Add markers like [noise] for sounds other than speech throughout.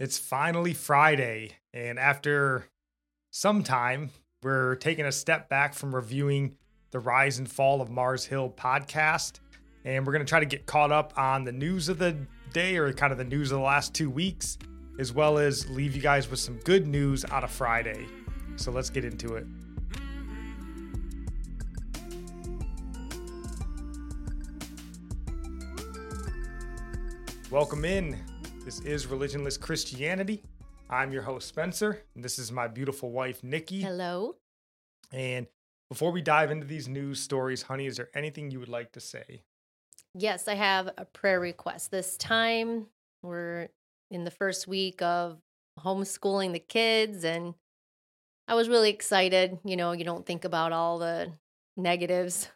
It's finally Friday, and after some time, we're taking a step back from reviewing the Rise and Fall of Mars Hill podcast, and we're going to try to get caught up on the news of the day or kind of the news of the last two weeks, as well as leave you guys with some good news on a Friday. So let's get into it. Welcome in. This is Religionless Christianity. I'm your host, Spencer, and this is my beautiful wife, Nikki. Hello. And before we dive into these news stories, honey, is there anything you would like to say? Yes, I have a prayer request. This time we're in the first week of homeschooling the kids, and I was really excited. You know, you don't think about all the negatives,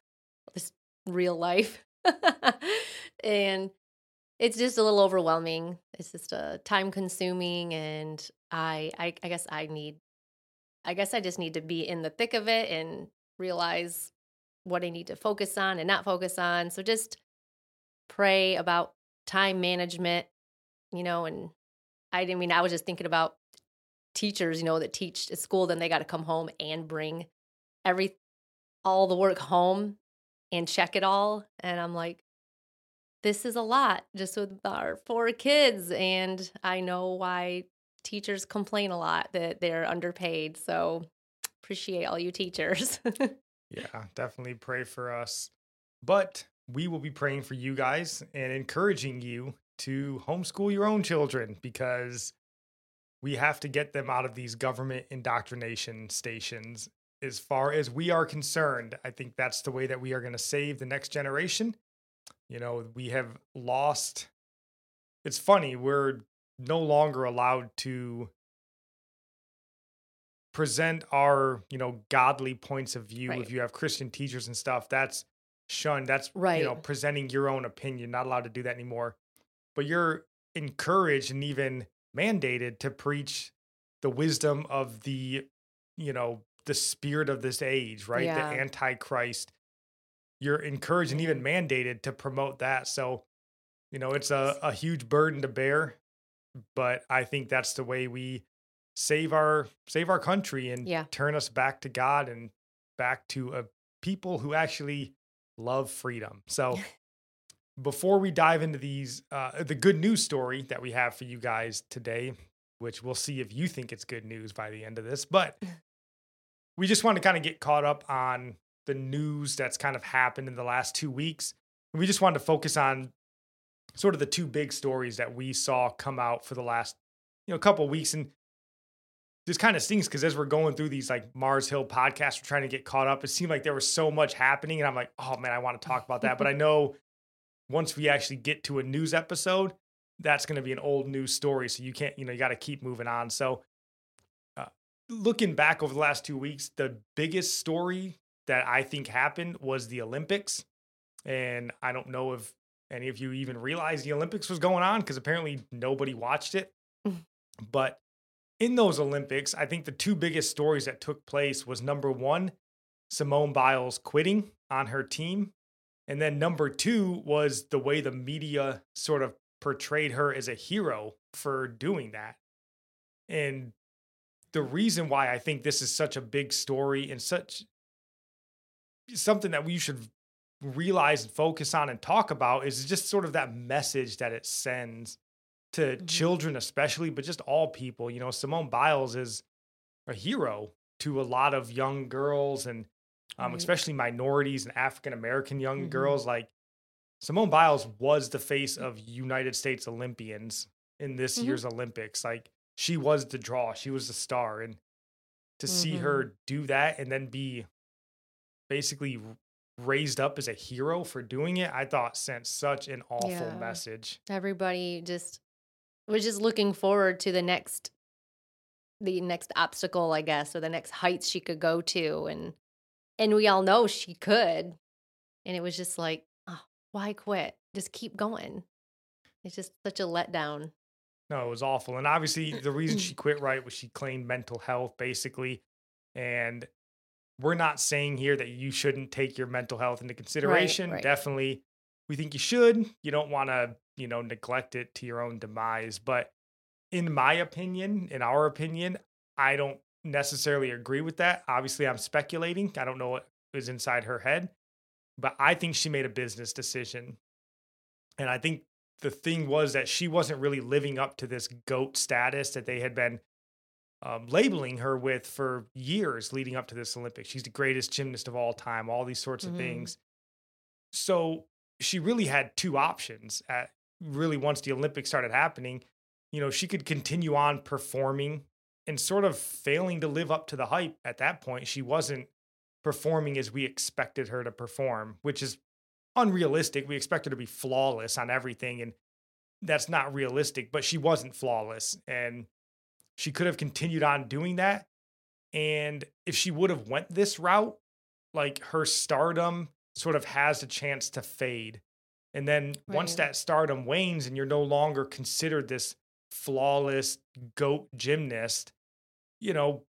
this real life. [laughs] and it's just a little overwhelming. It's just a uh, time consuming, and I, I, I guess I need, I guess I just need to be in the thick of it and realize what I need to focus on and not focus on. So just pray about time management, you know, and I didn't mean I was just thinking about teachers, you know, that teach at school, then they got to come home and bring every all the work home and check it all. And I'm like, this is a lot just with our four kids. And I know why teachers complain a lot that they're underpaid. So appreciate all you teachers. [laughs] yeah, definitely pray for us. But we will be praying for you guys and encouraging you to homeschool your own children because we have to get them out of these government indoctrination stations. As far as we are concerned, I think that's the way that we are going to save the next generation you know, we have lost. It's funny, we're no longer allowed to present our, you know, godly points of view. Right. If you have Christian teachers and stuff, that's shunned. That's, right. you know, presenting your own opinion, not allowed to do that anymore. But you're encouraged and even mandated to preach the wisdom of the, you know, the spirit of this age, right? Yeah. The antichrist you're encouraged and even mandated to promote that. So, you know, it's a, a huge burden to bear, but I think that's the way we save our save our country and yeah. turn us back to God and back to a people who actually love freedom. So [laughs] before we dive into these uh, the good news story that we have for you guys today, which we'll see if you think it's good news by the end of this, but [laughs] we just want to kind of get caught up on the news that's kind of happened in the last two weeks. And we just wanted to focus on sort of the two big stories that we saw come out for the last, you know, couple weeks. And this kind of stings because as we're going through these like Mars Hill podcasts, we're trying to get caught up. It seemed like there was so much happening. And I'm like, oh man, I want to talk about that. but I [laughs] know once we actually get to a news episode, that's going to be an old news story. So you can't, you know, you got to keep moving on. So uh, looking back over the last two weeks, the biggest story that I think happened was the Olympics. And I don't know if any of you even realized the Olympics was going on because apparently nobody watched it. Mm. but in those Olympics, I think the two biggest stories that took place was number one, Simone Biles quitting on her team. And then number two was the way the media sort of portrayed her as a hero for doing that. And the reason why I think this is such a big story and such something that we should realize and focus on and talk about is just sort of that message that it sends to mm-hmm. children especially but just all people you know simone biles is a hero to a lot of young girls and um, right. especially minorities and african american young mm-hmm. girls like simone biles was the face of united states olympians in this mm-hmm. year's olympics like she was the draw she was the star and to see her mm-hmm. do that and then be basically raised up as a hero for doing it, I thought sent such an awful yeah. message. Everybody just was just looking forward to the next the next obstacle, I guess, or the next heights she could go to and and we all know she could. And it was just like, oh, why quit? Just keep going. It's just such a letdown. No, it was awful. And obviously, the reason she [clears throat] quit, right, was she claimed mental health, basically. And we're not saying here that you shouldn't take your mental health into consideration. right. Definitely, we think you should. You don't want to, you know, neglect it to your own demise. But in my opinion, in our opinion, I don't necessarily agree with that. Obviously, I'm speculating. I don't know what is inside her head, but I think she made a business decision. And I think the thing was that she wasn't really living up to this goat status that they had been um, labeling her with for years leading up to this Olympics. She's the greatest gymnast of all time, all these sorts of Mhm. things. So she really had two options at really once the Olympics started happening. You know, she could continue on performing and sort of failing to live up to the hype at that point. She wasn't performing as we expected her to perform, which is unrealistic. We expect her to be flawless on everything, and that's not realistic, but she wasn't flawless. And she could have continued on doing that. And if she would have went this route, like her stardom sort of has a chance to fade. And then once that stardom wanes and you're no longer considered this flawless goat gymnast, you know,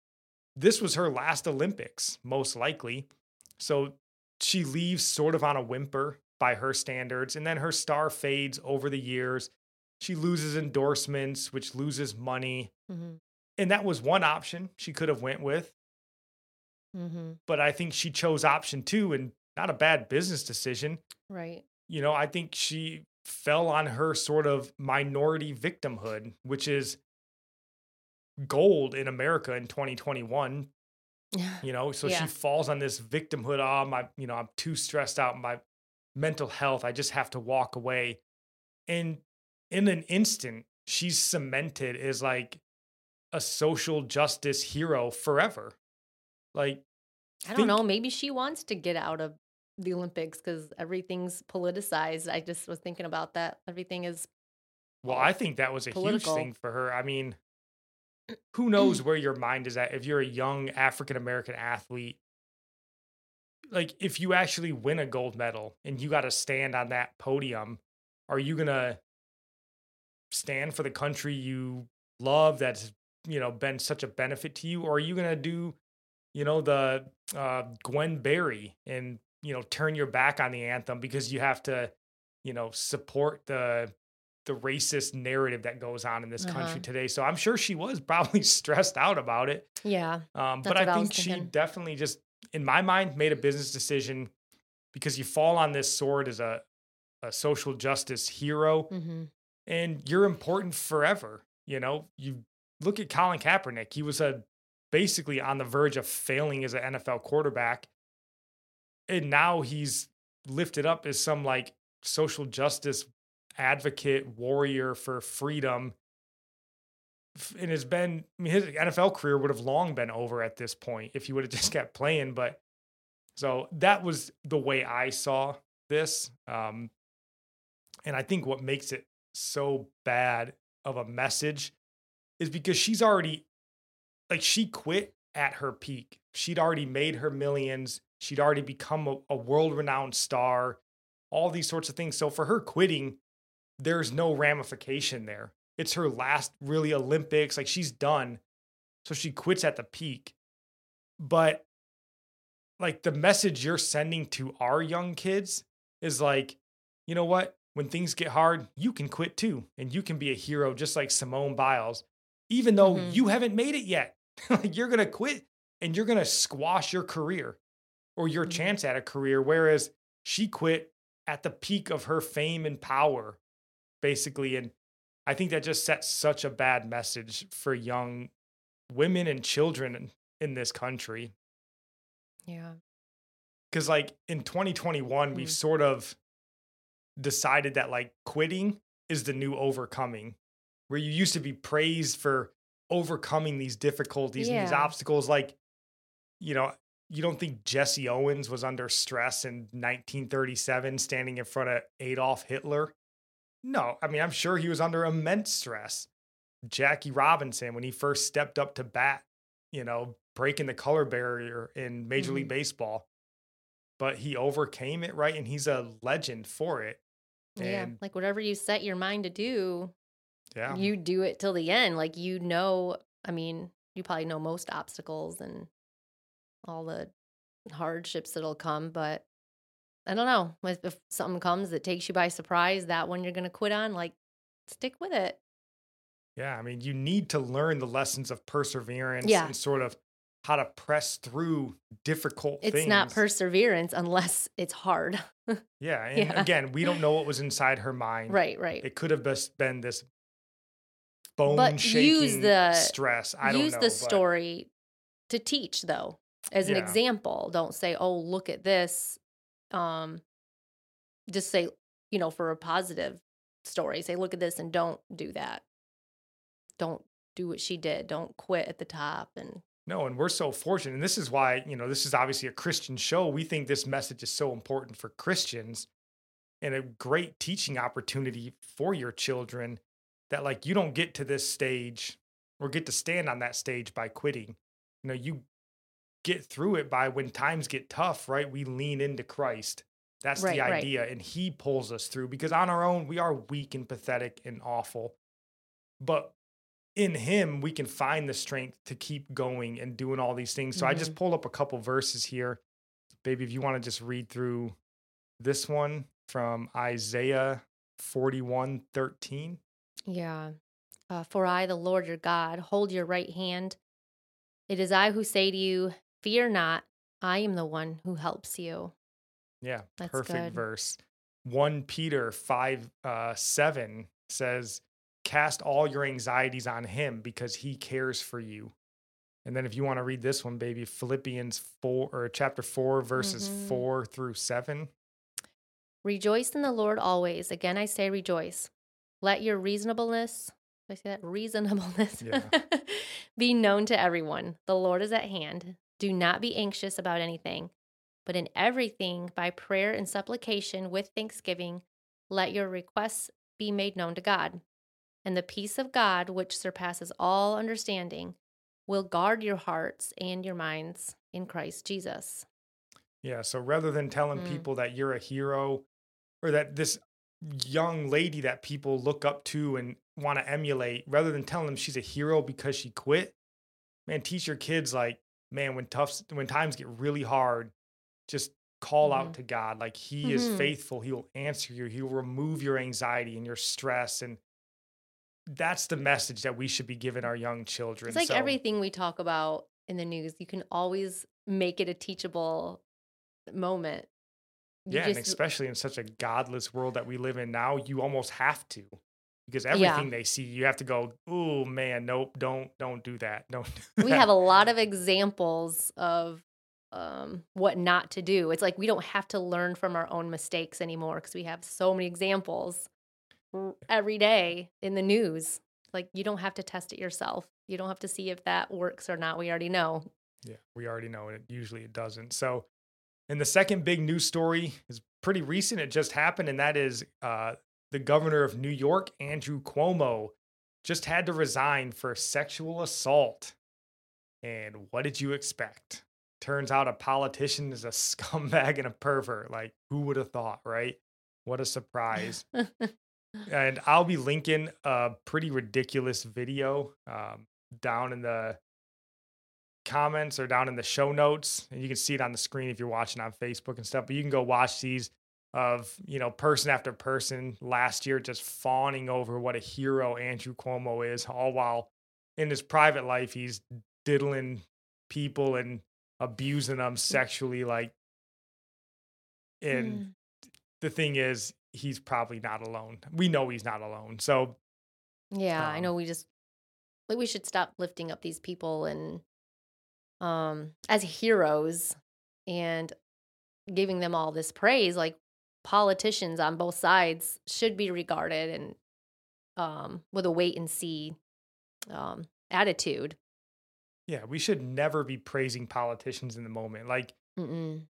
this was her last Olympics, most likely. So she leaves sort of on a whimper by her standards, and then her star fades over the years. She loses endorsements, which loses money. Mm-hmm. And that was one option she could have went with, Mm-hmm. but I think she chose option two and not a bad business decision. Right. You know, I think she fell on her sort of minority victimhood, which is gold in America in 2021. [laughs] you know so Yeah. she falls on this victimhood oh my you know i'm too stressed out my mental health i just have to walk away and in an instant she's cemented as like a social justice hero forever like I don't think- know. Maybe she wants to get out of the Olympics because everything's politicized. I just was thinking about that. Everything is well i think that was a Political. huge thing for her i mean [clears throat] who knows where your mind is at if you're a young african american athlete like if you actually win a gold medal and you got to stand on that podium are you going to stand for the country you love that's you know been such a benefit to you or are you going to do you know the uh Gwen Berry and you know turn your back on the anthem because you have to you know support the the racist narrative that goes on in this Uh-huh. country today so i'm sure she was [laughs] probably stressed out about it yeah. um, but I I think she thinking. definitely just, in my mind, made a business decision because you fall on this sword as a, a social justice hero Mm-hmm. And you're important forever. You know, you look at Colin Kaepernick. He was a basically on the verge of failing as an NFL quarterback. And now he's lifted up as some like social justice advocate, warrior for freedom and has been I mean his NFL career would have long been over at this point if he would have [laughs] just kept playing but so that was the way I saw this um and I think what makes it so bad of a message is because she's already like she quit at her peak she'd already made her millions she'd already become a, a world renowned star all these sorts of things so for her quitting there's no ramification there it's her last really Olympics. Like she's done. So she quits at the peak. But like the message you're sending to our young kids is like, you know what? When things get hard, you can quit too. And you can be a hero just like Simone Biles, even though Mhm. you haven't made it yet. [laughs] like you're going to quit and you're going to squash your career or your Mhm. chance at a career. Whereas she quit at the peak of her fame and power, basically. And I think that just sets such a bad message for young women and children in, this country. Yeah. Because, like, in 2021, we've Mm. sort of decided that, like, quitting is the new overcoming, where you used to be praised for overcoming these difficulties and these obstacles. Like, you know, you don't think Jesse Owens was under stress in 1937 standing in front of Adolf Hitler? No, I mean, I'm sure he was under immense stress. Jackie Robinson when he first stepped up to bat, you know, breaking the color barrier in Major League Mhm. Baseball. But he overcame it, right? And he's a legend for it. yeah. And Like whatever you set your mind to do, yeah, you do it till the end. Like you know, I mean, you probably know most obstacles and all the hardships that'll come, but I don't know. If, if something comes that takes you by surprise, that one you're going to quit on, like stick with it. yeah. I mean, you need to learn the lessons of perseverance Yeah. and sort of how to press through difficult It's things. not perseverance unless it's hard. [laughs] Yeah. And Yeah. again, we don't know what was inside her mind. right, right. It could have just been this bone But use shaking the- stress. I don't know. Use know. the but- story to teach though as an example. Don't say, "Oh, look at this." Um just say, you know, for a positive story, say, "Look at this," and don't do that. Don't do what she did. Don't quit at the top and No, and we're so fortunate. And this is why, you know, this is obviously a Christian show. We think this message is so important for Christians and a great teaching opportunity for your children that, like, you don't get to this stage or get to stand on that stage by quitting. You know, you get through it by when times get tough, right? We lean into Christ. That's Right, the right. idea. And He pulls us through because on our own, we are weak and pathetic and awful. But in him we can find the strength to keep going and doing all these things so i just pulled up a couple verses here baby if you want to just read through this one from isaiah 41 13 Yeah. Uh, for I, the Lord your God, hold your right hand. It is I who say to you, Fear not, I am the one who helps you. yeah That's perfect good. verse 1 peter 5 uh 7 says cast all your anxieties on him because he cares for you and then if you want to read this one baby philippians 4 or chapter 4 verses Mhm. 4 through 7 Rejoice in the Lord always. Again, I say rejoice. Let your reasonableness, I say that? Reasonableness Yeah. [laughs] be known to everyone. The Lord is at hand. Do not be anxious about anything, but in everything, by prayer and supplication with thanksgiving, let your requests be made known to God. And the peace of God, which surpasses all understanding, will guard your hearts and your minds in Christ Jesus. Yeah. So rather than telling Mm. people that you're a hero or that this young lady that people look up to and want to emulate, rather than telling them she's a hero because she quit, man, teach your kids like, man, when tough, when times get really hard, just call out Mhm. to God. Like He is Mhm. faithful. He will answer you. He will remove your anxiety and your stress. And that's the message that we should be giving our young children. It's like So- everything we talk about in the news, you can always make it a teachable moment. You Yeah, and especially in such a godless world that we live in now, you almost have to. Because Yeah. everything they see, you have to go, oh man, nope, don't don't do that. Don't [laughs] do we that." have a lot of examples of um, what not to do. It's like we don't have to learn from our own mistakes anymore because we have so many examples every day in the news. Like you don't have to test it yourself. You don't have to see if that works or not. We already know. Yeah, we already know it. Usually it doesn't. So, and the second big news story is pretty recent. It just happened, and that is uh, the governor of New York, Andrew Cuomo, just had to resign for sexual assault. And what did you expect? Turns out a politician is a [laughs] scumbag and a pervert. Like, who would have thought, right? What a [laughs] surprise. And I'll be linking a pretty ridiculous video um, down in the comments or down in the show notes and you can see it on the screen if you're watching on facebook and stuff but you can go watch these of you know person after person last year just fawning over what a hero andrew cuomo is all while in his private life he's diddling people and abusing them sexually like and Mm. the thing is he's probably not alone we know he's not alone so Yeah, I Um, know we just like we should stop lifting up these people and um as heroes and giving them all this praise like politicians on both sides should be regarded and um with a wait and see um attitude. yeah we should never be praising politicians in the moment like Mm-mm.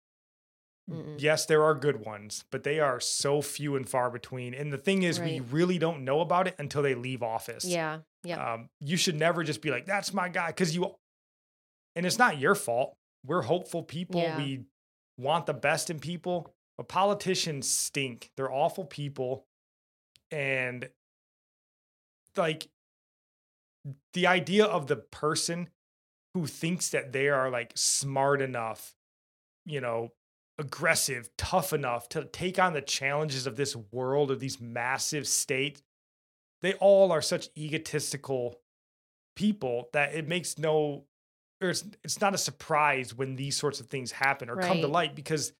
Mm-mm. Yes, there are good ones, but they are so few and far between. And the thing is, we really don't know about it until they leave office. Yeah. Yeah. Um, you should never just be like, that's my guy. Cause you, and it's not your fault. We're hopeful people. Yeah. We want the best in people, but politicians stink. They're awful people. And like the idea of the person who thinks that they are like smart enough, you know, aggressive, tough enough to take on the challenges of this world, of these massive states, they all are such egotistical people that it makes no or it's it's not a surprise when these sorts of things happen or come to light because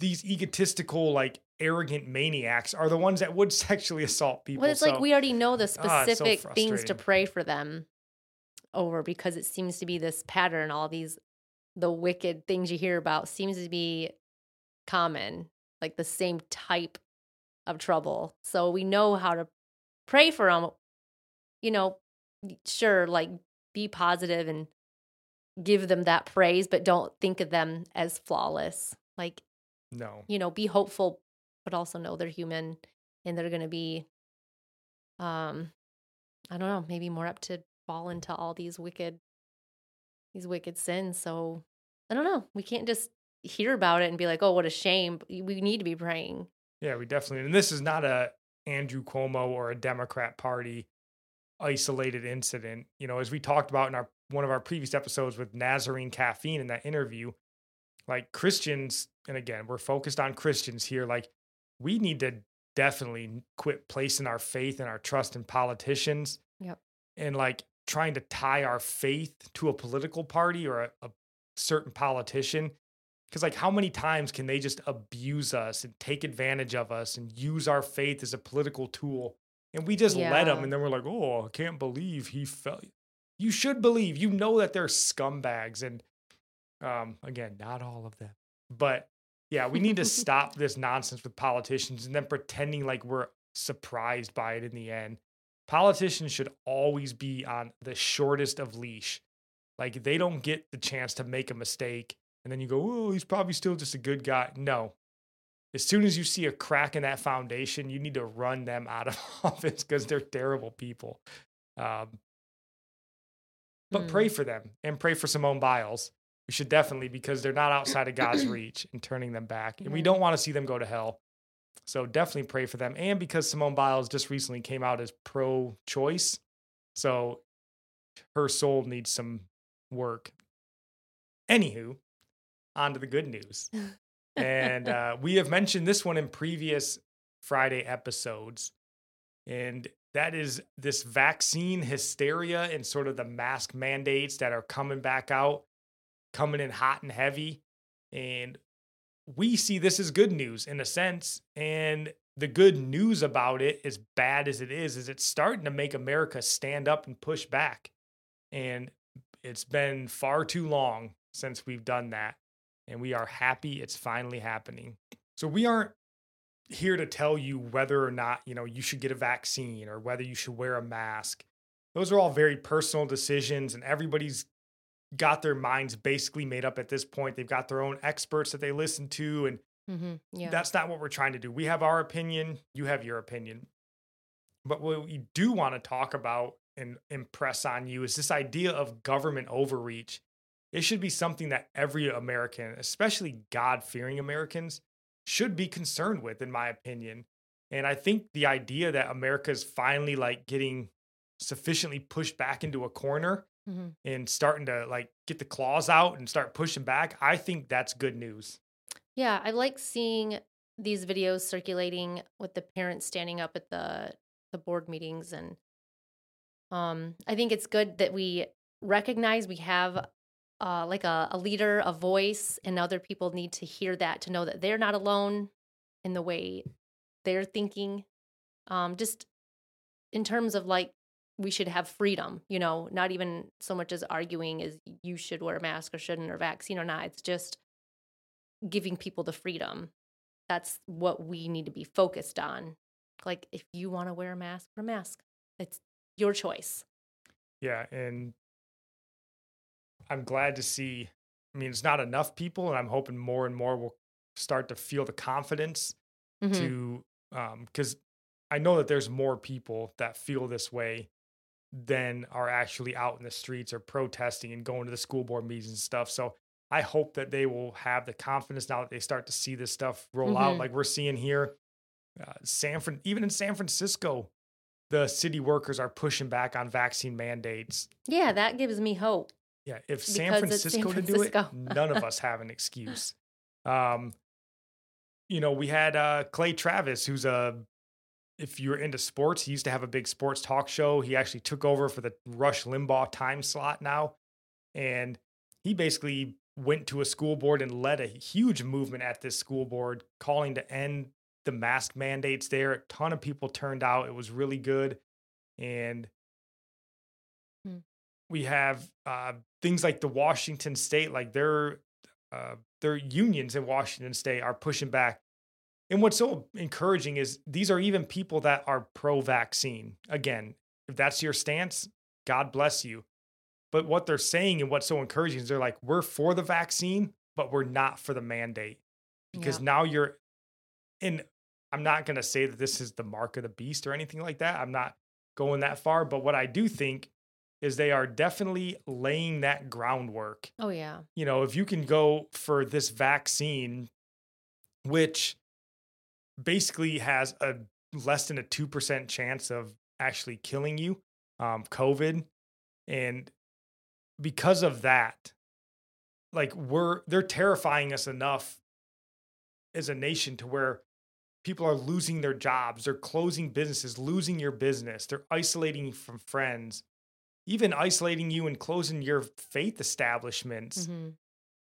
these egotistical like arrogant maniacs are the ones that would [laughs] sexually assault people Well, it's so, like we already know the Ah, it's so specific things to pray for them over because it seems to be this pattern. All these, the wicked things you hear about seems to be common, like the same type of trouble. So we know how to pray for them. You know, sure, like be positive and give them that praise, but don't think of them as flawless. Like no you know, be hopeful, but also know they're human and they're going to be, um, I don't know, maybe more up to fall into all these wicked, these wicked sins. So I don't know. We can't just hear about it and be like, oh, what a shame. We need to be praying. Yeah, we definitely. And this is not a Andrew Cuomo or a Democrat Party isolated incident. You know, as we talked about in our one of our previous episodes with Nazarene Caffeine in that interview, like Christians, and again, we're focused on Christians here. Like, we need to definitely quit placing our faith and our trust in politicians. Yep. And like trying to tie our faith to a political party or a, a certain politician because like how many times can they just abuse us and take advantage of us and use our faith as a political tool and we just let them and then we're like oh i can't believe he fell you should believe you know that they're scumbags and um again not all of them but yeah we need to [laughs] stop this nonsense with politicians and then pretending like we're surprised by it in the end politicians should always be on the shortest of leash like they don't get the chance to make a mistake and then you go, oh, he's probably still just a good guy. No. As soon as you see a crack in that foundation, you need to run them out of [laughs] office because they're terrible people. Um, but pray for them and pray for Simone Biles. We should definitely because they're not outside of God's [clears throat] reach and turning them back. And we don't want to see them go to hell. So definitely pray for them. And because Simone Biles just recently came out as pro choice. So her soul needs some work. Anywho, on to the good news. and [laughs] uh, we have mentioned this one in previous Friday episodes. And that is this vaccine hysteria and sort of the mask mandates that are coming back out, coming in hot and heavy. And we see this as good news in a sense. And the good news about it, as bad as it is, is it's starting to make America stand up and push back. And it's been far too long since we've done that. And we are happy it's finally happening. So we aren't here to tell you whether or not, you know, you should get a vaccine or whether you should wear a mask. Those are all very personal decisions and everybody's got their minds basically made up at this point. They've got their own experts that they listen to and hmm Yeah. that's not what we're trying to do. We have our opinion, you have your opinion. But what we do want to talk about and impress on you is this idea of government overreach. It should be something that every American, especially God fearing Americans, should be concerned with, in my opinion. And I think the idea that America is finally like getting sufficiently pushed back into a corner hmm and starting to like get the claws out and start pushing back, I think that's good news. Yeah, I like seeing these videos circulating with the parents standing up at the the board meetings and um I think it's good that we recognize we have uh like a, a leader, a voice, and other people need to hear that to know that they're not alone in the way they're thinking. Um just in terms of like we should have freedom, you know, not even so much as arguing as you should wear a mask or shouldn't or vaccine or not. It's just giving people the freedom. That's what we need to be focused on. Like, if you want to wear a mask, wear a mask. It's your choice. Yeah, and I'm glad to see. I mean, it's not enough people, and I'm hoping more and more will start to feel the confidence Mhm. to, because I know that there's more people that feel this way than are actually out in the streets or protesting and going to the school board meetings and stuff. So I hope that they will have the confidence now that they start to see this stuff roll mm-hmm. out, like we're seeing here. Uh, San Fran, even in San Francisco, the city workers are pushing back on vaccine mandates. Yeah, that gives me hope. Yeah, if San Francisco, San Francisco, to do it, none of us have an excuse. Um, you know, we had uh, Clay Travis, who's a if you're into sports, he used to have a big sports talk show. He actually took over for the Rush Limbaugh time slot now. And he basically went to a school board and led a huge movement at this school board calling to end the mask mandates there. A ton of people turned out. It was really good. And hmm. we have uh, things like the Washington State, like their uh, their unions in Washington State are pushing back and what's so encouraging is these are even people that are pro vaccine. Again, if that's your stance, God bless you. But what they're saying and what's so encouraging is they're like, we're for the vaccine, but we're not for the mandate. Because yeah. now you're in, I'm not going to say that this is the mark of the beast or anything like that. I'm not going that far. But what I do think is they are definitely laying that groundwork. Oh, yeah. You know, if you can go for this vaccine, which basically has a less than a 2% chance of actually killing you, um, COVID. And because of that, like we're, they're terrifying us enough as a nation to where people are losing their jobs, they're closing businesses, losing your business, they're isolating you from friends, even isolating you and closing your faith establishments. Mm-hmm.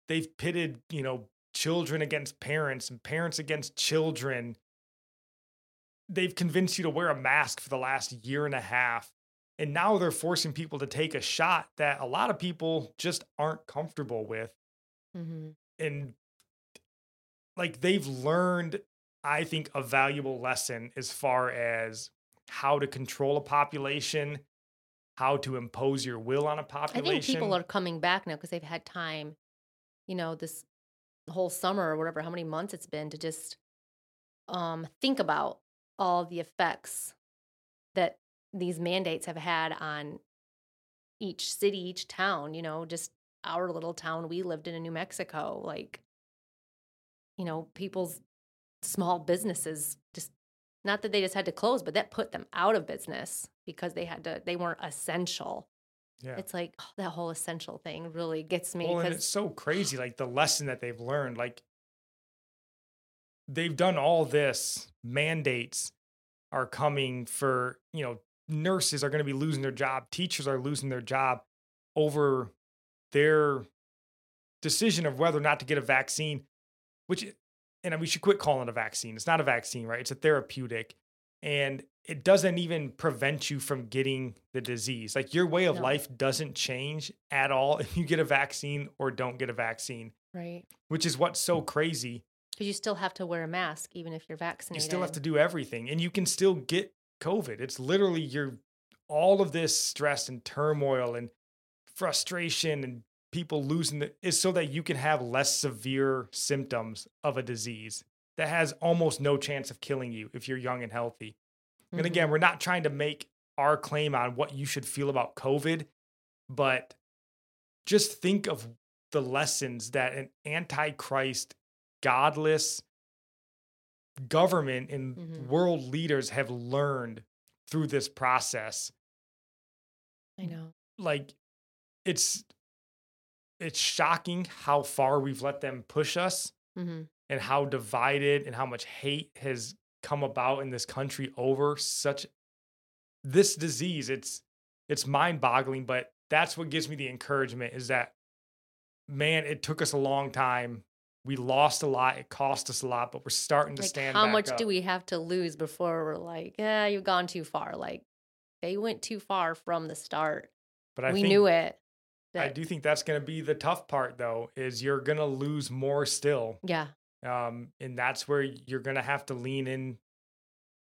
They've pitted, you know, children against parents and parents against children. They've convinced you to wear a mask for the last year and a half. And now they're forcing people to take a shot that a lot of people just aren't comfortable with. Mm-hmm. And like they've learned, I think, a valuable lesson as far as how to control a population, how to impose your will on a population. I think people are coming back now because they've had time, you know, this whole summer or whatever, how many months it's been to just um, think about all the effects that these mandates have had on each city, each town, you know, just our little town we lived in in New Mexico, like, you know, people's small businesses just not that they just had to close, but that put them out of business because they had to, they weren't essential. Yeah. It's like oh, [sighs] that whole essential thing really gets me. Well, and it's so crazy, like the lesson that they've learned. Like they've done all this, mandates are coming for, you know, nurses are going to be losing their job, teachers are losing their job over their decision of whether or not to get a vaccine, which, and we should quit calling it a vaccine. It's not a vaccine, right? It's a therapeutic. And it doesn't even prevent you from getting the disease. Like your way of no. life doesn't change at all if you get a vaccine or don't get a vaccine. Right. Which is what's so crazy. Because you still have to wear a mask even if you're vaccinated. You still have to do everything and you can still get COVID. It's literally your all of this stress and turmoil and frustration and people losing the is so that you can have less severe symptoms of a disease that has almost no chance of killing you if you're young and healthy. Mm-hmm. And again, we're not trying to make our claim on what you should feel about COVID, but just think of the lessons that an antichrist, godless government and mm-hmm. world leaders have learned through this process. I know. Like it's it's shocking how far we've let them push us mm-hmm. and how divided and how much hate has come about in this country over such this disease. It's it's mind-boggling, but that's what gives me the encouragement is that man, it took us a long time. We lost a lot. It cost us a lot, but we're starting to like stand. How much up. do we have to lose before we're like, yeah, you've gone too far? Like they went too far from the start. But I we think, knew it. I do think that's going to be the tough part, though, is you're going to lose more still. Yeah. Um, and that's where you're going to have to lean in.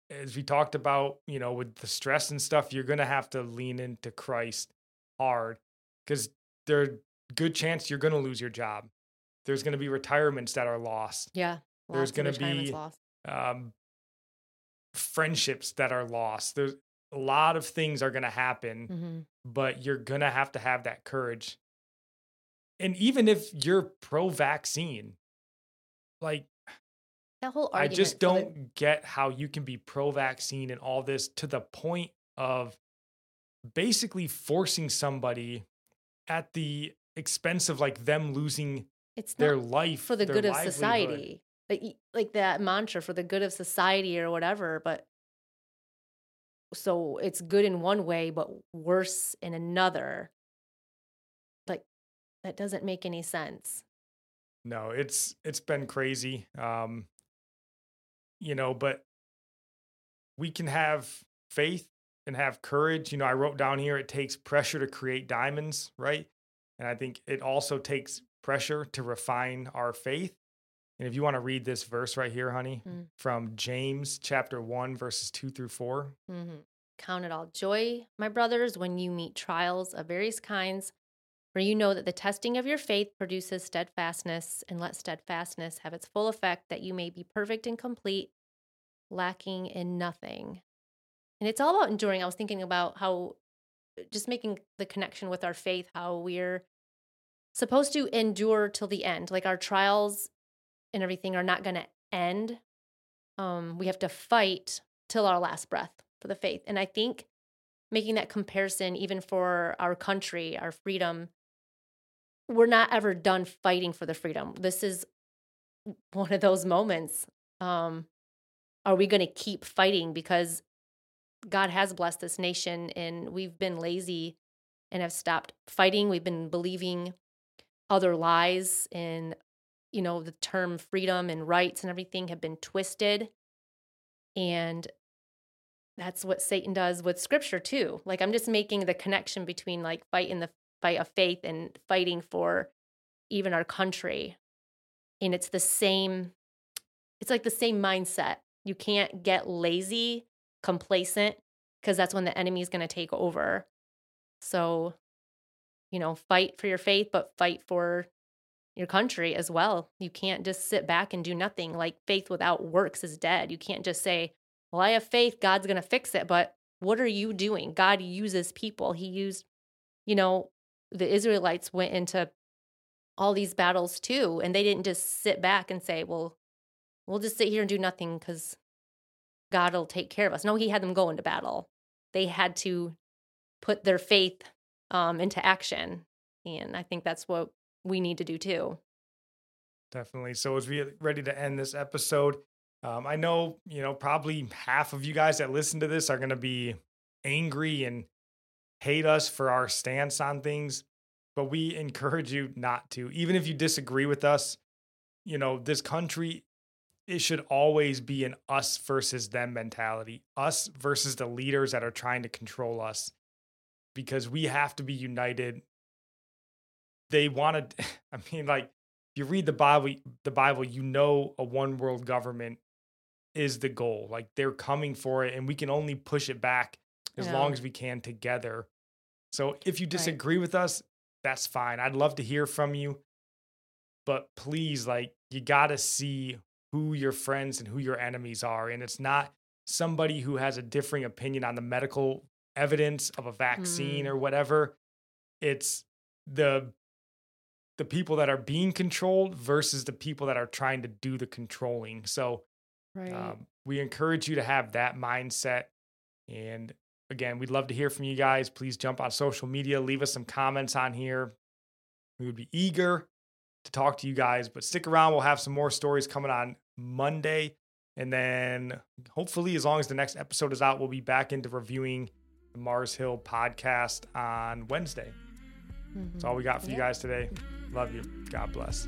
As we talked about, you know, with the stress and stuff, you're going to have to lean into Christ hard because there's good chance you're going to lose your job. There's going to be retirements that are lost. Yeah. There's going to be um, friendships that are lost. There's a lot of things are going to happen, hmm but you're going to have to have that courage. And even if you're pro vaccine, like That whole I just don't get how you can be pro vaccine and all this to the point of basically forcing somebody at the expense of like them losing it's their life for the good of society. Like like that mantra for the good of society or whatever, but so it's good in one way but worse in another. Like that doesn't make any sense. No, it's it's been crazy. Um you know, but we can have faith and have courage. You know, I wrote down here it takes pressure to create diamonds, right? And I think it also takes pressure to refine our faith. And if you want to read this verse right here, honey, Mm. from James chapter 1 verses 2 through 4. hmm Count it all joy, my brothers, when you meet trials of various kinds, for you know that the testing of your faith produces steadfastness, and let steadfastness have its full effect, that you may be perfect and complete, lacking in nothing. And it's all about enduring. I was thinking about how just making the connection with our faith, how we're supposed to endure till the end. Like our trials and everything are not going to end. Um, we have to fight till our last breath for the faith. And I think making that comparison, even for our country, our freedom, we're not ever done fighting for the freedom. This is one of those moments. Um, are we going to keep fighting because God has blessed this nation and we've been lazy and have stopped fighting? We've been believing other lies and you know the term freedom and rights and everything have been twisted and that's what satan does with scripture too like i'm just making the connection between like fighting the fight of faith and fighting for even our country and it's the same it's like the same mindset you can't get lazy complacent because that's when the enemy is going to take over so you know fight for your faith but fight for your country as well. You can't just sit back and do nothing. Like faith without works is dead. You can't just say, Well, I have faith, God's going to fix it. But what are you doing? God uses people. He used, you know, the Israelites went into all these battles too. And they didn't just sit back and say, Well, we'll just sit here and do nothing because God will take care of us. No, He had them go into battle. They had to put their faith um, into action. And I think that's what we need to do too. Definitely. So as we ready to end this episode, um, I know you know probably half of you guys that listen to this are going to be angry and hate us for our stance on things, but we encourage you not to. Even if you disagree with us, you know this country it should always be an us versus them mentality. Us versus the leaders that are trying to control us, because we have to be united they wanted [laughs] i mean like if you read the bible the bible you know a one world government is the goal like they're coming for it and we can only push it back as Yeah. long as we can together so if you disagree with us that's fine i'd love to hear from you but please like you got to see who your friends and who your enemies are and it's not somebody who has a differing opinion on the medical evidence of a vaccine Mm. or whatever it's the the people that are being controlled versus the people that are trying to do the controlling. So Right. um, we encourage you to have that mindset. And again, we'd love to hear from you guys. Please jump on social media, leave us some comments on here. We would be eager to talk to you guys, but stick around. We'll have some more stories coming on Monday. And then hopefully, as long as the next episode is out, we'll be back into reviewing the Mars Hill podcast on Wednesday. That's mm-hmm. all we got for you guys today. Love you. God bless.